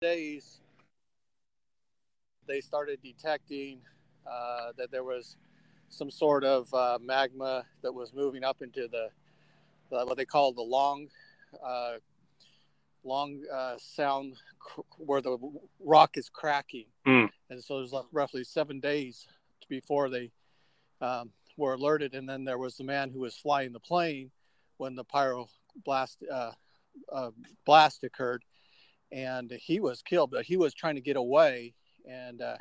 days, they started detecting uh, that there was some sort of uh, magma that was moving up into the, the what they call the long uh, long uh, sound cr- where the rock is cracking. Mm. and so there's like roughly seven days before they um, were alerted. And then there was the man who was flying the plane when the pyro blast uh, uh, blast occurred and he was killed but he was trying to get away and uh,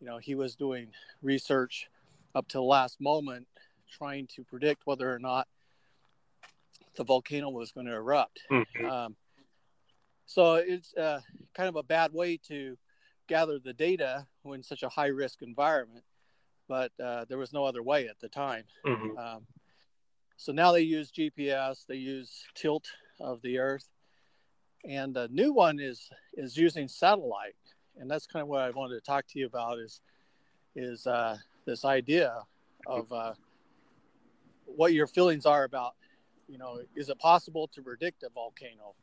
you know he was doing research up to the last moment trying to predict whether or not the volcano was going to erupt Mhm. um, so it's uh, kind of a bad way to gather the data when such a high risk environment, but uh, there was no other way at the time. Mhm. Um, so now they use GPS, they use tilt of the Earth, and the new one is is using satellite, and that's kind of what I wanted to talk to you about is is uh, this idea of uh, what your feelings are about. You know, is it possible to predict a volcano?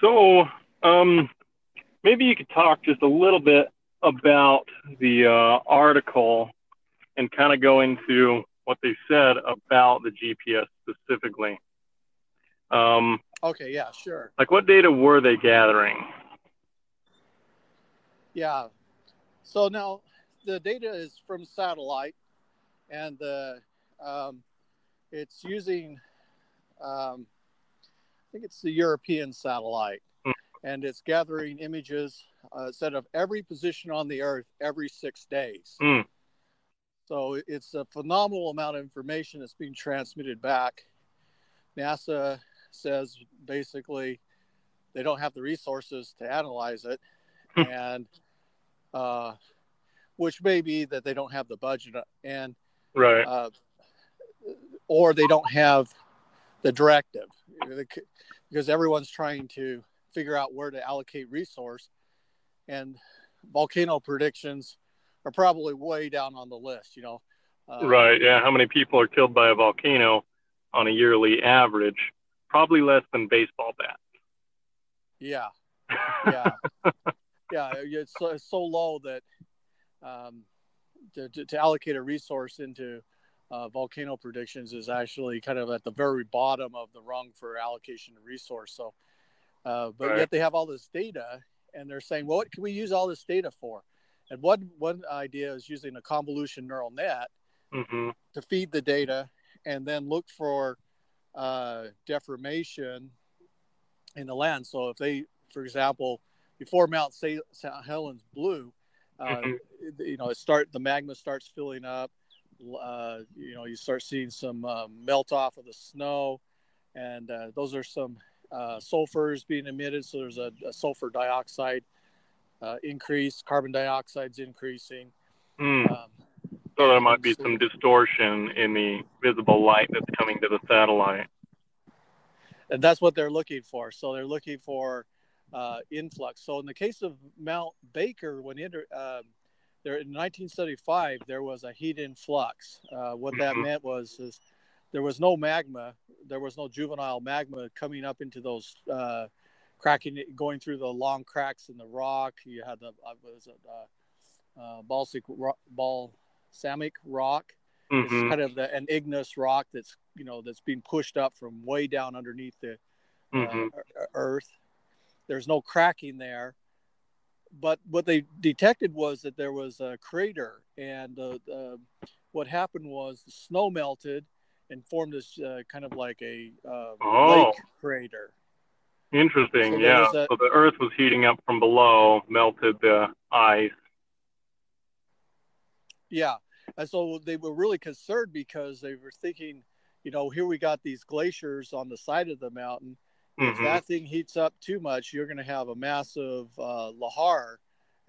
So, um, maybe you could talk just a little bit about the uh, article and kind of go into what they said about the GPS specifically. Um, Okay, yeah, sure. like, what data were they gathering? Yeah. So now the data is from satellite, and the um, it's using, um, I think it's the European satellite, Hmm. and it's gathering images uh, set of every position on the Earth every six days. Hmm. So it's a phenomenal amount of information that's being transmitted back. NASA says basically they don't have the resources to analyze it, Hmm. and uh, which may be that they don't have the budget and Right. uh, or they don't have the directive because everyone's trying to figure out where to allocate resource and volcano predictions are probably way down on the list you know uh, right. Yeah. How many people are killed by a volcano on a yearly average? Probably less than baseball bats. yeah. Yeah. Yeah it's so, it's so low that um, to, to, to allocate a resource into uh, volcano predictions is actually kind of at the very bottom of the rung for allocation of resource. So uh, but Right. yet they have all this data and they're saying well what can we use all this data for? And one one idea is using a convolution neural net hmm to feed the data and then look for uh, deformation in the land. So if they, for example, before Mount St. Helens blew, uh, Mhm. you know, it start the magma starts filling up. Uh, you know, you start seeing some uh, melt off of the snow, and uh, those are some uh, sulfurs being emitted. So there's a, a sulfur dioxide uh, increase, carbon dioxide's increasing. Mm. Um, So there might be some distortion in the visible light that's coming to the satellite. and that's what they're looking for. So they're looking for uh, influx. So in the case of Mount Baker, when it, um, there in 1975, there was a heat influx. Uh, what that Mhm. meant was is there was no magma, there was no juvenile magma coming up into those uh, cracking, going through the long cracks in the rock. You had the uh, what is it, uh, uh, balsic balsamic rock it's hmm kind of the, an igneous rock that's you know that's being pushed up from way down underneath the uh, hmm ear- earth there's no cracking there but what they detected was that there was a crater and uh, uh, what happened was the snow melted and formed this uh, kind of like a uh, Oh. lake crater Interesting. So yeah. a- so the Earth was heating up from below, melted the ice. Yeah. And so they were really concerned because they were thinking, you know, here we got these glaciers on the side of the mountain. If Mhm. that thing heats up too much, you're going to have a massive uh, lahar.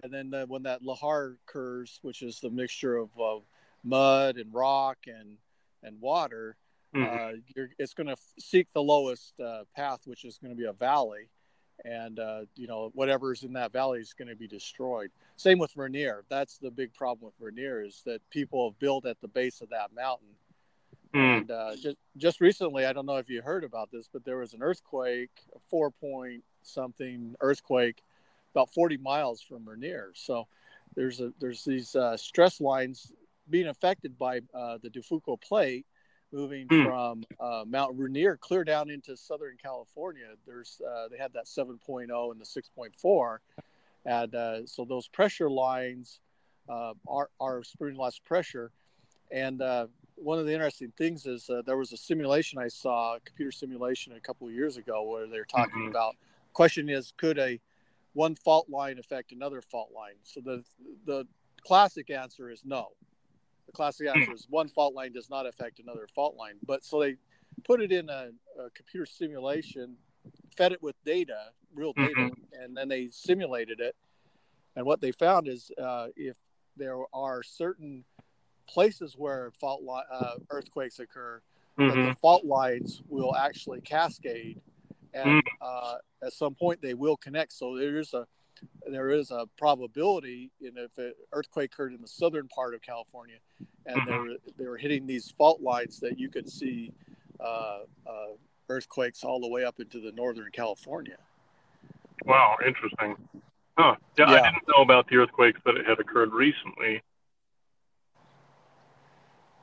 And then the, when that lahar occurs, which is the mixture of uh, mud and rock and, and water, Mhm. uh, you're, it's going to seek the lowest uh, path, which is going to be a valley. And, uh, you know, whatever's in that valley is going to be destroyed. Same with Rainier. That's the big problem with Rainier is that people have built at the base of that mountain. Mm. And uh, just, just recently, I don't know if you heard about this, but there was an earthquake, a four point something earthquake about 40 miles from Rainier. So there's a there's these uh, stress lines being affected by uh, the de Fuca plate moving hmm. from uh, Mount Rainier clear down into Southern California. There's uh, they had that 7.0 and the 6.4, and uh, so those pressure lines uh, are are spring less pressure. And uh, one of the interesting things is uh, there was a simulation I saw, a computer simulation a couple of years ago, where they're talking mm-hmm. about. Question is, could a one fault line affect another fault line? So the the classic answer is no. Classic answer is one fault line does not affect another fault line. But so they put it in a, a computer simulation, fed it with data, real data, mm-hmm. and then they simulated it. And what they found is uh, if there are certain places where fault li- uh, earthquakes occur, mm-hmm. the fault lines will actually cascade, and mm-hmm. uh, at some point they will connect. So there is a there is a probability, you know, if an earthquake occurred in the southern part of California, and mm-hmm. they were they were hitting these fault lines, that you could see uh, uh, earthquakes all the way up into the northern California. Wow, interesting. Huh. Yeah, yeah, I didn't know about the earthquakes that had occurred recently.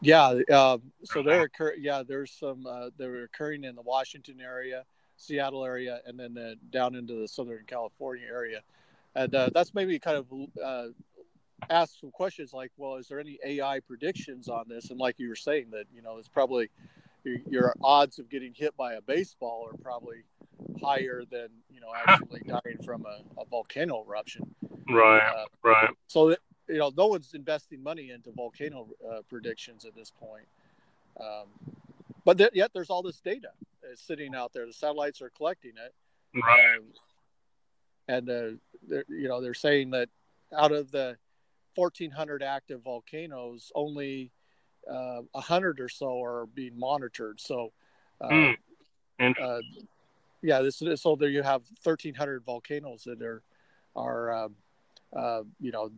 Yeah, uh, so there occur. Yeah, there's some. Uh, they're occurring in the Washington area, Seattle area, and then uh, down into the Southern California area, and uh, that's maybe kind of uh, ask some questions like, well, is there any AI predictions on this? And like you were saying, that you know, it's probably your, your odds of getting hit by a baseball are probably higher than you know actually dying from a, a volcano eruption. Right, uh, right. So that, you know, no one's investing money into volcano uh, predictions at this point. Um, but th- yet there's all this data sitting out there. The satellites are collecting it. Right. Um, and uh, you know they're saying that out of the 1,400 active volcanoes, only uh, 100 or so are being monitored. So. Uh, mm. Uh, yeah, this is so there you have 1,300 volcanoes that are are um, uh, you know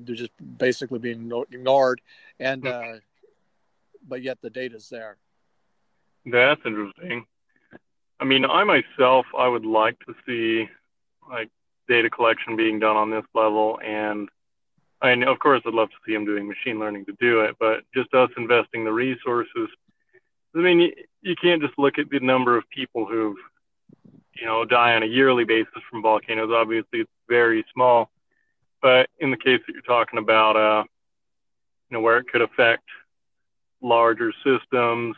they're just basically being ignored, and uh, but yet the data's there. That's interesting. I mean, I myself, I would like to see like data collection being done on this level, and I of course, I'd love to see them doing machine learning to do it, but just us investing the resources. I mean, you, you can't just look at the number of people who've you know, die on a yearly basis from volcanoes. Obviously, it's very small. But in the case that you're talking about, uh, you know, where it could affect larger systems,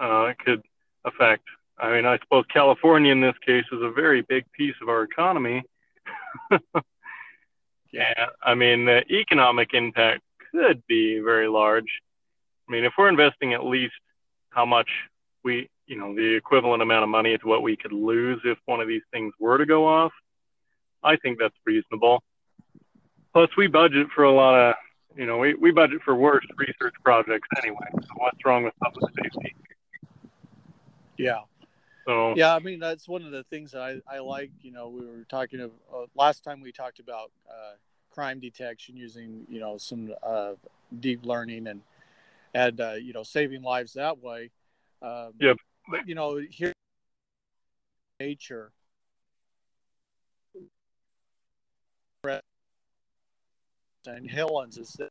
uh, it could affect. I mean, I suppose California in this case is a very big piece of our economy. yeah, I mean, the economic impact could be very large. I mean, if we're investing at least how much we you know the equivalent amount of money to what we could lose if one of these things were to go off. I think that's reasonable. Plus, we budget for a lot of you know we, we budget for worse research projects anyway. So what's wrong with public safety? Yeah. So yeah, I mean that's one of the things that I, I like. You know, we were talking of uh, last time we talked about uh, crime detection using you know some uh, deep learning and and uh, you know saving lives that way. Um, yep but you know, here nature and Helens is a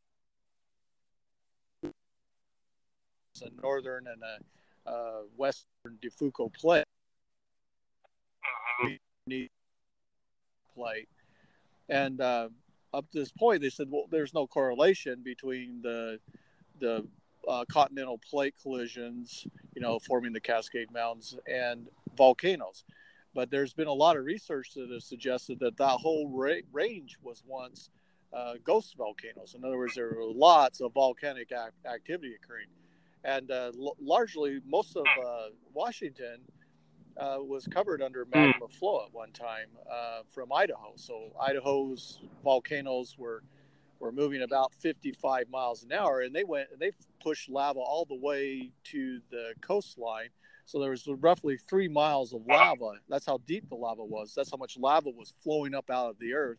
northern and a uh, western de Fuca plate. Uh-huh. Plate, and uh, up to this point, they said, well, there's no correlation between the the uh, continental plate collisions, you know, forming the Cascade Mountains and volcanoes. But there's been a lot of research that has suggested that that whole ra- range was once uh, ghost volcanoes. In other words, there were lots of volcanic ac- activity occurring. And uh, l- largely, most of uh, Washington uh, was covered under magma flow at one time uh, from Idaho. So Idaho's volcanoes were were moving about 55 miles an hour, and they went and they pushed lava all the way to the coastline. So there was roughly three miles of lava. That's how deep the lava was. That's how much lava was flowing up out of the earth,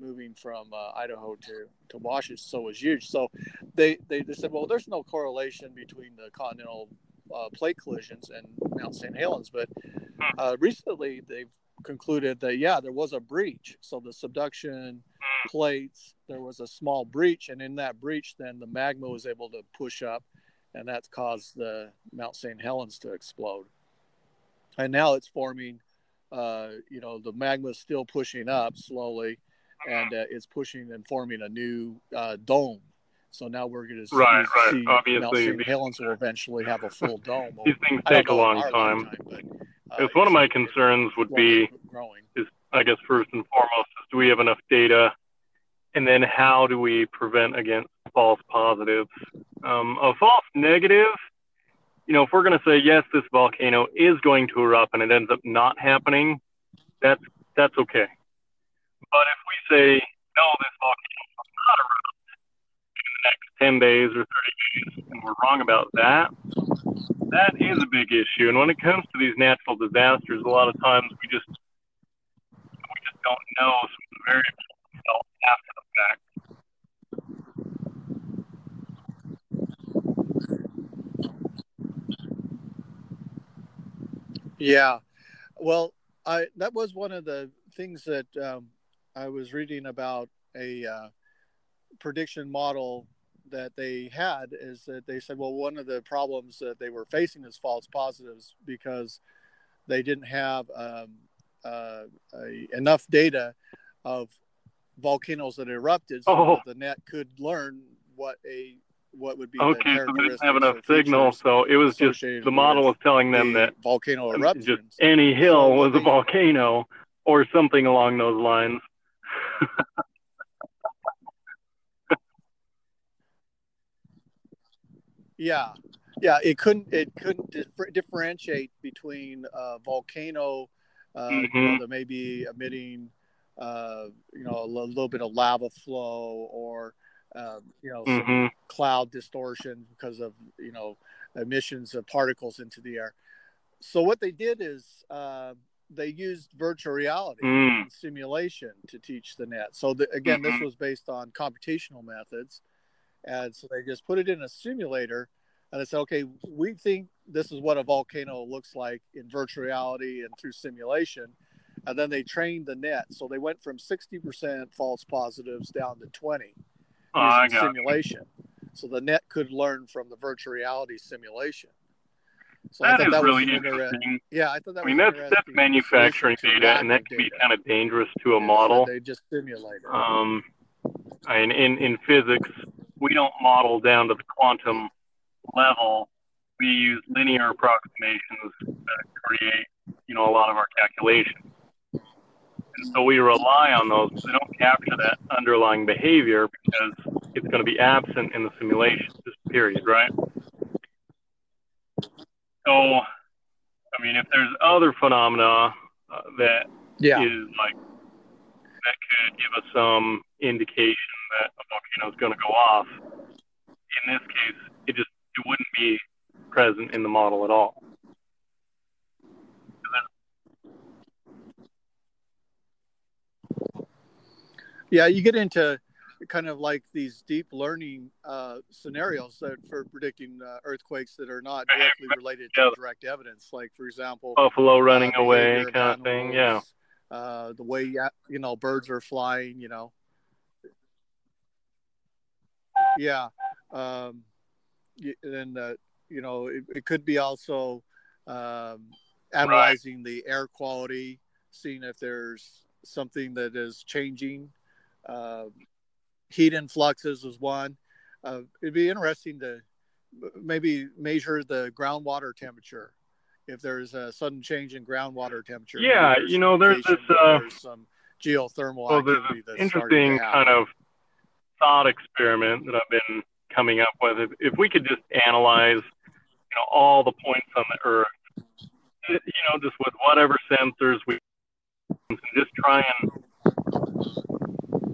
moving from uh, Idaho to, to Washington. So it was huge. So they, they, they said, well, there's no correlation between the continental uh, plate collisions and Mount St. Helens. But uh, recently they've concluded that yeah, there was a breach. So the subduction plates, there was a small breach, and in that breach, then the magma was able to push up, and that's caused the Mount St. Helens to explode. And now it's forming. Uh, you know, the magma is still pushing up slowly, and uh, it's pushing and forming a new uh, dome. So now we're going to see, right. Mount Obviously, St. Helens will eventually have a full dome. these things take a long time. lifetime, but, uh, one of my concerns would be, growing. I guess, first and foremost, is do we have enough data? And then how do we prevent against false positives? Um, a false negative, you know, if we're going to say, yes, this volcano is going to erupt and it ends up not happening, that's, that's okay. But if we say, no, this volcano will not erupt in the next 10 days or 30 days, and we're wrong about that, that is a big issue. And when it comes to these natural disasters, a lot of times we just we just don't know some of the variables after the fact. Yeah, well, I that was one of the things that um, I was reading about a uh, prediction model that they had is that they said, well, one of the problems that they were facing is false positives because they didn't have um, uh, a, enough data of volcanoes that erupted, so Oh. that the net could learn what a what would be Okay, the so they didn't have enough signal, so it was just the model was telling them that volcano just any hill what was a volcano or something along those lines. Yeah, yeah. It couldn't. It couldn't differ- differentiate between uh, volcano, uh, you know, that may be emitting, uh, you know, a little bit of lava flow or, um, you know, some hmm cloud distortion because of you know emissions of particles into the air. So what they did is uh, they used virtual reality Mm. and simulation to teach the net. So the, again, this Mhm. was based on computational methods, and so they just put it in a simulator, and they said, okay, we think this is what a volcano looks like in virtual reality and through simulation. And then they trained the net, so they went from sixty percent false positives down to twenty Oh, using simulation. So the net could learn from the virtual reality simulation. So I That thought is that really inter- interesting. yeah, I thought that I mean, was that's that's manufacturing data, and that can be kind of dangerous to a model. They just simulate it. Um, I mean, in in physics, we don't model down to the quantum level. We use linear approximations that create, you know, a lot of our calculations. And so we rely on those. They don't capture that underlying behavior because it's going to be absent in the simulation, just period, right? So, I mean, if there's other phenomena uh, that yeah, is like that could give us some indication that a volcano is going to go off. In this case, it just it wouldn't be present in the model at all. yeah. You get into kind of like these deep learning uh, scenarios that for predicting uh, earthquakes that are not directly related to Yeah. direct evidence. Like for example, Buffalo running uh, away, kind of thing. Yeah. Uh, the way you know birds are flying. You know. Yeah, um, and uh, you know it, it could be also um, analyzing the air quality, seeing if there's something that is changing. Um, heat influxes was one. Uh, it'd be interesting to maybe measure the groundwater temperature if there's a sudden change in groundwater temperature. Yeah, you know, there's this, uh, there's some geothermal Well, there's an interesting kind of thought experiment that I've been coming up with. If, if we could just analyze, you know, all the points on the Earth, you know, just with whatever sensors we and just try and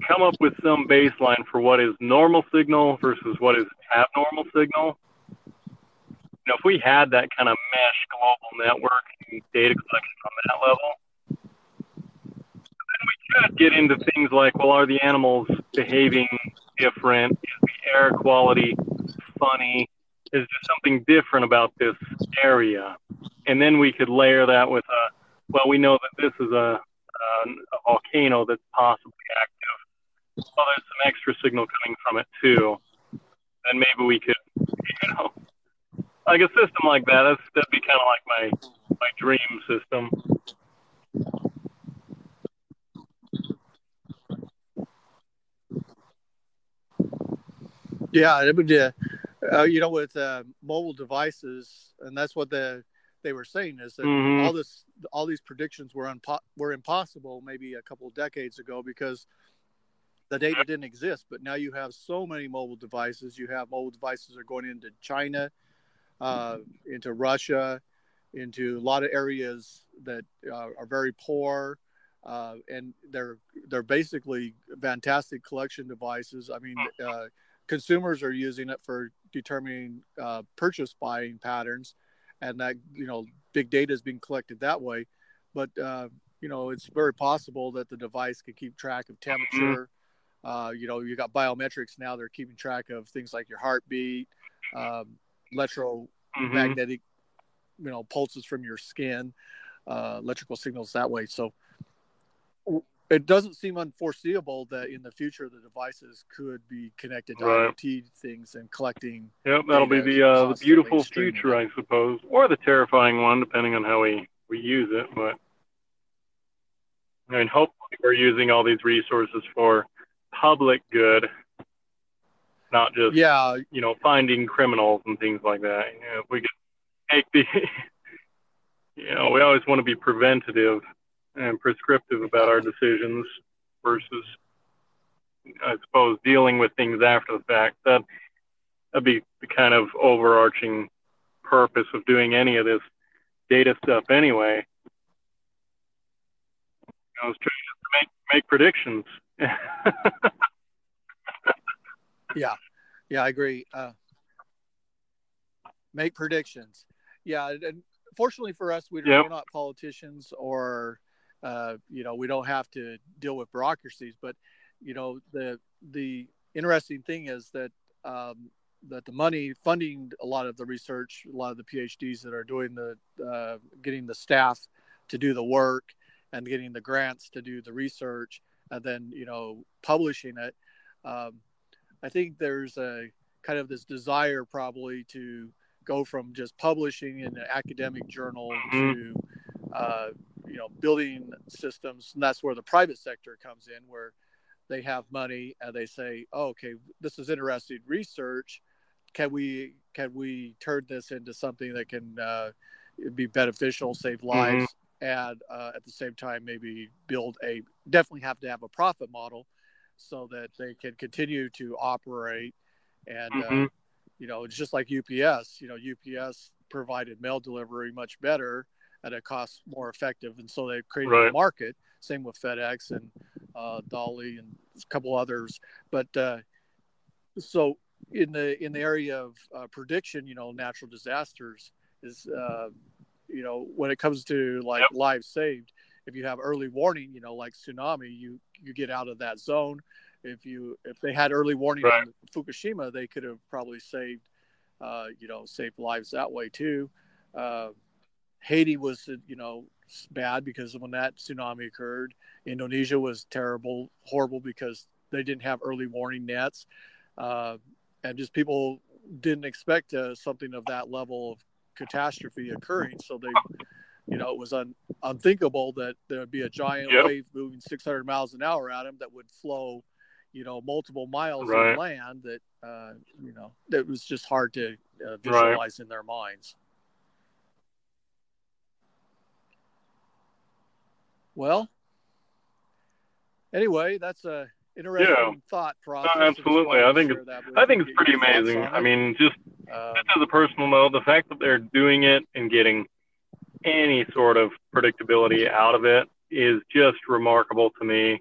come up with some baseline for what is normal signal versus what is abnormal signal. You know, if we had that kind of mesh global network and data collection on that level, then we could get into things like, well, are the animals behaving different? Is the air quality funny? Is there something different about this area? And then we could layer that with a well, we know that this is a, a volcano that's possibly active. Well, there's some extra signal coming from it too. Then maybe we could, you know, like a system like that. That's, that'd be kind of like my my dream system. Yeah, it would. Uh, uh, you know, with uh, mobile devices, and that's what the they were saying is that Mhm. all this, all these predictions were unpo- were impossible maybe a couple of decades ago because the data didn't exist. But now you have so many mobile devices. You have mobile devices are going into China, uh, into Russia, into a lot of areas that uh, are very poor. Uh, and they're they're basically fantastic collection devices. I mean, uh, consumers are using it for determining uh, purchase buying patterns, and that you know big data is being collected that way. But uh, you know, it's very possible that the device can keep track of temperature. Uh, you know, you got biometrics now; they're keeping track of things like your heartbeat, um, electromagnetic, Mhm. you know, pulses from your skin, uh, electrical signals that way. So it doesn't seem unforeseeable that in the future the devices could be connected to Right. IoT things and collecting. Yep, that'll be the uh, the beautiful future, I suppose, or the terrifying one, depending on how we we use it. But I mean, hopefully, we're using all these resources for public good, not just Yeah, you know finding criminals and things like that. You know, if we could make the, you know, we always want to be preventative and prescriptive about our decisions versus, I suppose, dealing with things after the fact. That that'd be the kind of overarching purpose of doing any of this data stuff anyway. I was trying to make make predictions. Yeah, yeah, I agree. Uh, make predictions. Yeah, and- fortunately for us, we, Yep. we're not politicians or, uh, you know, we don't have to deal with bureaucracies. But, you know, the the interesting thing is that um, that the money funding a lot of the research, a lot of the PhDs that are doing the uh, getting the staff to do the work and getting the grants to do the research and then you know publishing it. Um, I think there's a kind of this desire probably to go from just publishing in an academic journal to uh, you know building systems. And that's where the private sector comes in where they have money and they say oh, okay this is interesting research. Can we can we turn this into something that can uh, be beneficial save lives and uh, at the same time maybe build a definitely have to have a profit model so that they can continue to operate and uh, Mhm. you know it's just like ups you know ups provided mail delivery much better at a cost more effective and so they created a market. Same with fedex and uh, dolly and a couple others. But uh, so in the in the area of uh, prediction you know natural disasters is uh, you know when it comes to like Yep. lives saved if you have early warning you know like tsunami you you get out of that zone if you if they had early warning Right. on fukushima they could have probably saved uh, you know saved lives that way too uh, haiti was you know bad because when that tsunami occurred indonesia was terrible horrible because they didn't have early warning nets uh, and just people didn't expect uh, something of that level of catastrophe occurring. So they, you know, it was un, unthinkable that there would be a giant Yep. wave moving 600 miles an hour at them that would flow, you know, multiple miles Right. of land. That uh, you know, that was just hard to uh, Right. visualize in their minds. Well, anyway, that's a interesting thought process. I absolutely. I think that I think it's pretty amazing. I mean, just Um, just as a personal note, the fact that they're doing it and getting any sort of predictability out of it is just remarkable to me.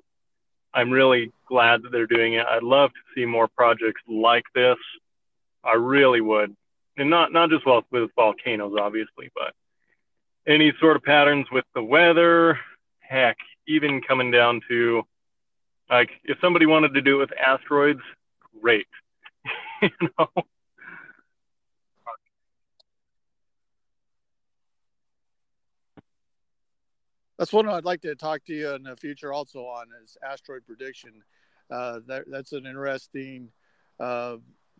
I'm really glad that they're doing it. I'd love to see more projects like this. I really would, and not not just with, with volcanoes, obviously, but any sort of patterns with the weather. Heck, even coming down to like if somebody wanted to do it with asteroids, great. you know. That's one I'd like to talk to you in the future also on is asteroid prediction. Uh, that, that's an interesting uh,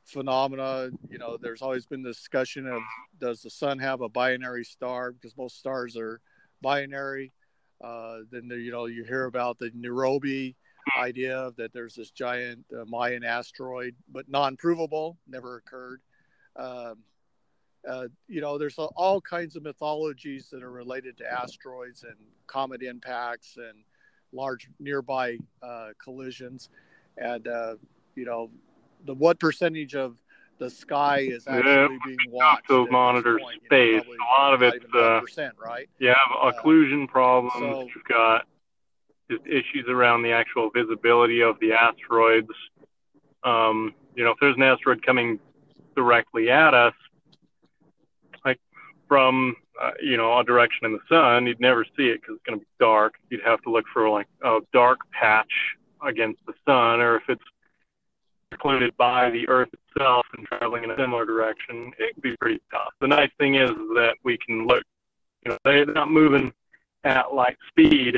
phenomena. You know, there's always been discussion of does the sun have a binary star because most stars are binary. Uh, then there, you know you hear about the Nibiru idea that there's this giant uh, Mayan asteroid, but non-provable, never occurred. Um, uh, you know, there's all kinds of mythologies that are related to asteroids and comet impacts and large nearby uh, collisions, and uh, you know, the what percentage of the sky is actually yeah, being watched. Those monitors point, space. You know, a lot of it's uh, right. You have uh, occlusion problems. So, You've got just issues around the actual visibility of the asteroids. Um, you know, if there's an asteroid coming directly at us, from uh, you know a direction in the sun, you'd never see it because it's going to be dark. You'd have to look for like a dark patch against the sun, or if it's occluded by the Earth itself and traveling in a similar direction, it could be pretty tough. The nice thing is that we can look, you know, they're not moving at light speed.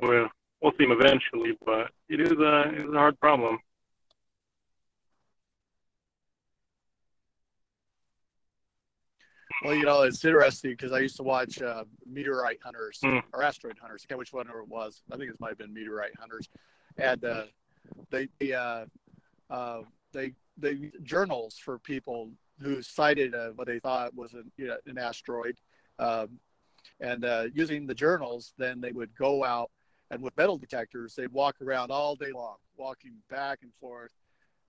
We'll, we'll see them eventually, but it is a, it is a hard problem. Well, you know, it's interesting because I used to watch uh, meteorite hunters mm. or asteroid hunters. I can't which one it was. I think it might have been meteorite hunters, and uh, they, they uh, uh, they they journals for people who sighted uh, what they thought was an, you know, an asteroid, um, and uh, using the journals, then they would go out and with metal detectors, they'd walk around all day long, walking back and forth,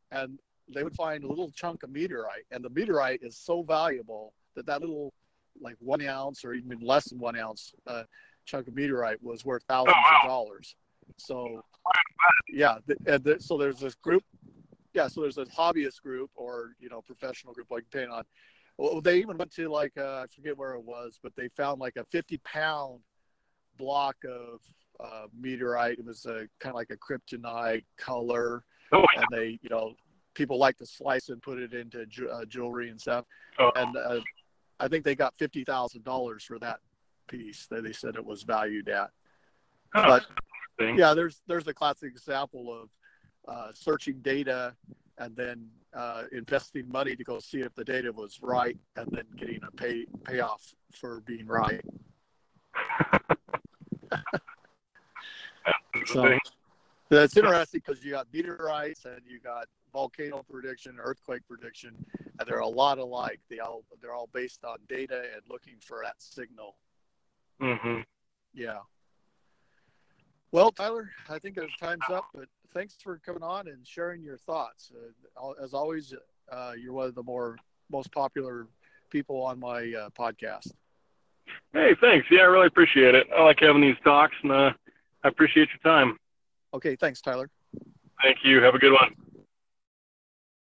and they would find a little chunk of meteorite, and the meteorite is so valuable that that little like one ounce or even less than one ounce uh, chunk of meteorite was worth thousands oh, wow. of dollars. So yeah, the, so there's this group yeah, so there's a hobbyist group or you know professional group like paint on. Well, they even went to like uh, I forget where it was, but they found like a 50 pound block of uh, meteorite. It was a kind of like a kryptonite color, oh, and they you know people like to slice and put it into ju- uh, jewelry and stuff. Oh. And uh, I think they got fifty thousand dollars for that piece that they said it was valued at. Oh, but yeah, there's there's a classic example of uh, searching data and then uh, investing money to go see if the data was right and then getting a pay payoff for being right. so that's interesting because you got meteorites and you got volcano prediction, earthquake prediction, and they're a lot alike. They all they're all based on data and looking for that signal. Mm-hmm. Yeah. Well, Tyler, I think our time's up, but thanks for coming on and sharing your thoughts. Uh, as always, uh, you're one of the more most popular people on my uh, podcast. Hey, thanks. Yeah, I really appreciate it. I like having these talks, and uh, I appreciate your time. Okay, thanks, Tyler. Thank you. Have a good one.